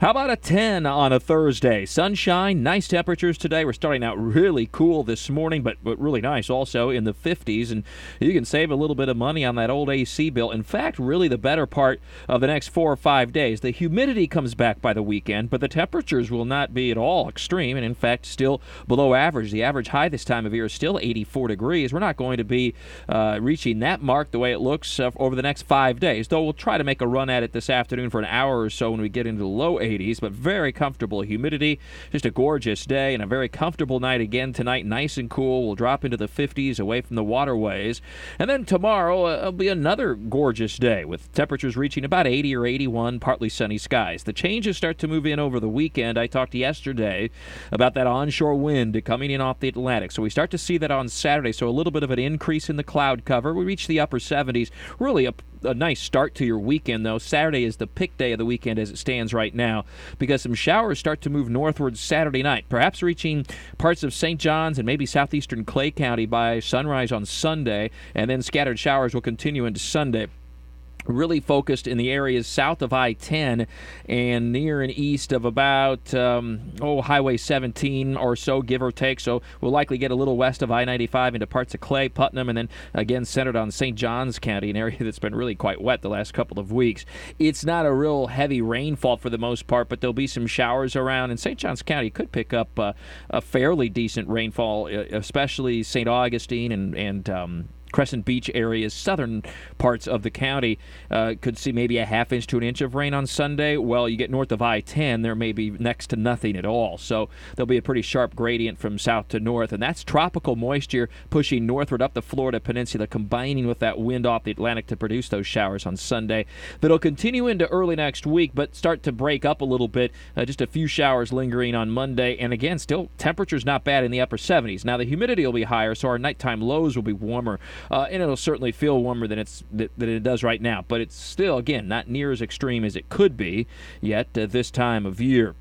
How about a 10 on a Thursday? Sunshine, nice temperatures today. We're starting out really cool this morning, but, but really nice also in the 50s. And you can save a little bit of money on that old AC bill. In fact, really the better part of the next four or five days. The humidity comes back by the weekend, but the temperatures will not be at all extreme. And in fact, still below average. The average high this time of year is still 84 degrees. We're not going to be uh, reaching that mark the way it looks uh, over the next five days, though we'll try to make a run at it this afternoon for an hour or so when we get into the low 80s. 80s, but very comfortable humidity. Just a gorgeous day and a very comfortable night again tonight. Nice and cool. We'll drop into the 50s away from the waterways. And then tomorrow uh, will be another gorgeous day with temperatures reaching about 80 or 81, partly sunny skies. The changes start to move in over the weekend. I talked yesterday about that onshore wind coming in off the Atlantic. So we start to see that on Saturday. So a little bit of an increase in the cloud cover. We reach the upper 70s. Really a a nice start to your weekend, though. Saturday is the pick day of the weekend as it stands right now because some showers start to move northward Saturday night, perhaps reaching parts of St. Johns and maybe southeastern Clay County by sunrise on Sunday, and then scattered showers will continue into Sunday really focused in the areas south of I-10 and near and east of about um, oh Highway 17 or so, give or take. So we'll likely get a little west of I-95 into parts of Clay, Putnam, and then again centered on St. Johns County, an area that's been really quite wet the last couple of weeks. It's not a real heavy rainfall for the most part, but there'll be some showers around, and St. Johns County could pick up uh, a fairly decent rainfall, especially St. Augustine and and um, Crescent Beach areas, southern parts of the county, uh, could see maybe a half inch to an inch of rain on Sunday. Well, you get north of I 10, there may be next to nothing at all. So there'll be a pretty sharp gradient from south to north. And that's tropical moisture pushing northward up the Florida Peninsula, combining with that wind off the Atlantic to produce those showers on Sunday. That'll continue into early next week, but start to break up a little bit. Uh, just a few showers lingering on Monday. And again, still temperatures not bad in the upper 70s. Now, the humidity will be higher, so our nighttime lows will be warmer uh, and it'll certainly feel warmer than it's than it does right now. But it's still, again, not near as extreme as it could be yet uh, this time of year.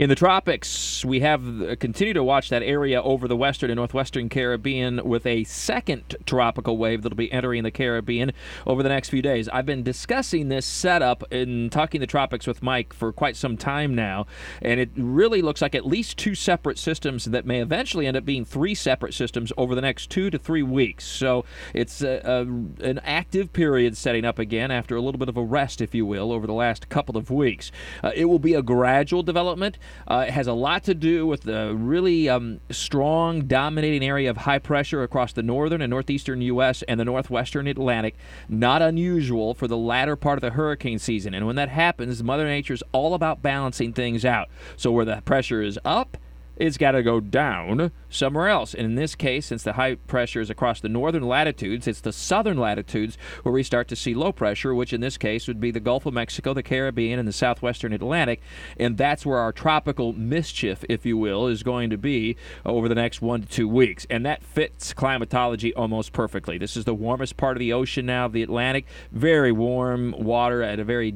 In the tropics, we have uh, continue to watch that area over the western and northwestern Caribbean with a second tropical wave that'll be entering the Caribbean over the next few days. I've been discussing this setup and talking the tropics with Mike for quite some time now, and it really looks like at least two separate systems that may eventually end up being three separate systems over the next two to three weeks. So it's a, a, an active period setting up again after a little bit of a rest, if you will, over the last couple of weeks. Uh, it will be a gradual development uh, it has a lot to do with the really um, strong, dominating area of high pressure across the northern and northeastern U.S. and the northwestern Atlantic. Not unusual for the latter part of the hurricane season. And when that happens, Mother Nature is all about balancing things out. So where the pressure is up, it's got to go down somewhere else. And in this case, since the high pressure is across the northern latitudes, it's the southern latitudes where we start to see low pressure, which in this case would be the Gulf of Mexico, the Caribbean, and the southwestern Atlantic. And that's where our tropical mischief, if you will, is going to be over the next one to two weeks. And that fits climatology almost perfectly. This is the warmest part of the ocean now, the Atlantic. Very warm water at a very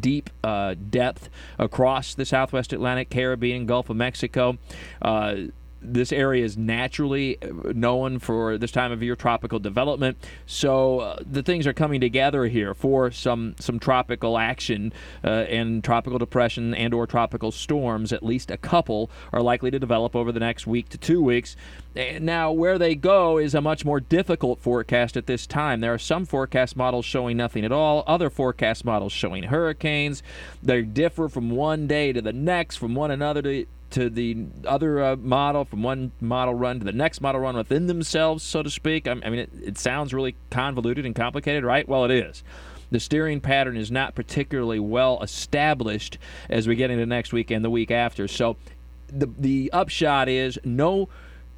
deep uh, depth across the southwest Atlantic, Caribbean, Gulf of Mexico. Uh, this area is naturally known for this time of year tropical development. So uh, the things are coming together here for some some tropical action uh, and tropical depression and or tropical storms. At least a couple are likely to develop over the next week to two weeks. Now where they go is a much more difficult forecast at this time. There are some forecast models showing nothing at all. Other forecast models showing hurricanes. They differ from one day to the next, from one another to to the other uh, model, from one model run to the next model run within themselves, so to speak. I, mean, it, it sounds really convoluted and complicated, right? Well, it is. The steering pattern is not particularly well established as we get into next week and the week after. So the, the upshot is no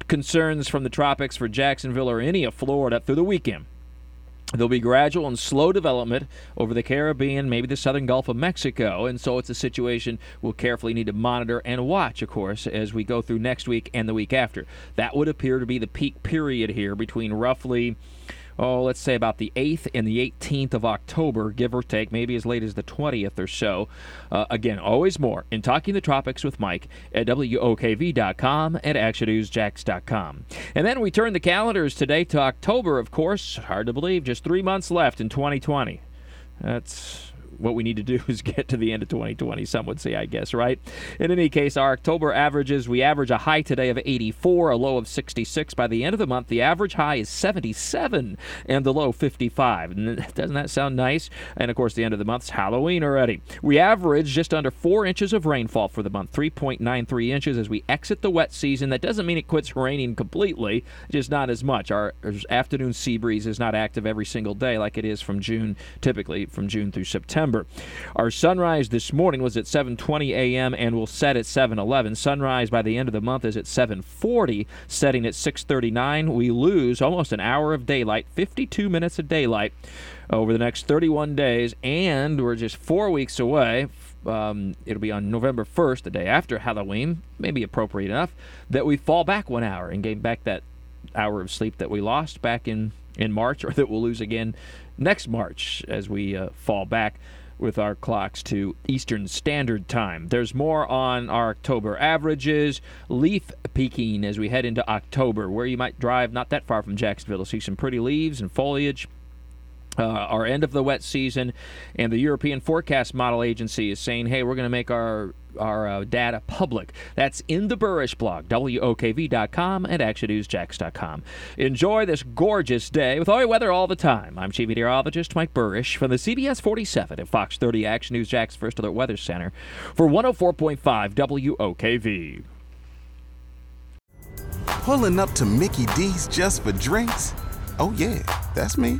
concerns from the tropics for Jacksonville or any of Florida through the weekend. There'll be gradual and slow development over the Caribbean, maybe the southern Gulf of Mexico, and so it's a situation we'll carefully need to monitor and watch, of course, as we go through next week and the week after. That would appear to be the peak period here between roughly oh, let's say about the 8th and the 18th of October, give or take, maybe as late as the 20th or so. Uh, again, always more in Talking the Tropics with Mike at WOKV.com and ActionNewsJax.com. And then we turn the calendars today to October, of course. Hard to believe, just three months left in 2020. That's what we need to do is get to the end of 2020, some would say, I guess, right? In any case, our October averages, we average a high today of 84, a low of 66. By the end of the month, the average high is 77 and the low 55. Doesn't that sound nice? And of course, the end of the month is Halloween already. We average just under 4 inches of rainfall for the month, 3.93 inches as we exit the wet season. That doesn't mean it quits raining completely, just not as much. Our afternoon sea breeze is not active every single day like it is from June, typically from June through September. September. Our sunrise this morning was at 7:20 a.m. and will set at 7:11. Sunrise by the end of the month is at 7:40, setting at 6:39. We lose almost an hour of daylight, 52 minutes of daylight over the next 31 days, and we're just four weeks away. Um, it'll be on November 1st, the day after Halloween, maybe appropriate enough, that we fall back one hour and gain back that hour of sleep that we lost back in, in March, or that we'll lose again next March as we uh, fall back with our clocks to Eastern Standard Time. There's more on our October averages, leaf peaking as we head into October, where you might drive not that far from Jacksonville to see some pretty leaves and foliage. Uh, our end of the wet season, and the European Forecast Model Agency is saying, hey, we're going to make our our uh, data public. That's in the Buresh blog, WOKV.com and ActionNewsJax.com. Enjoy this gorgeous day with all your weather all the time. I'm Chief Meteorologist Mike Buresh from the CBS 47 at Fox 30 Action News Jax First Alert Weather Center for 104.5 WOKV. Pulling up to Mickey D's just for drinks? Oh, yeah, that's me.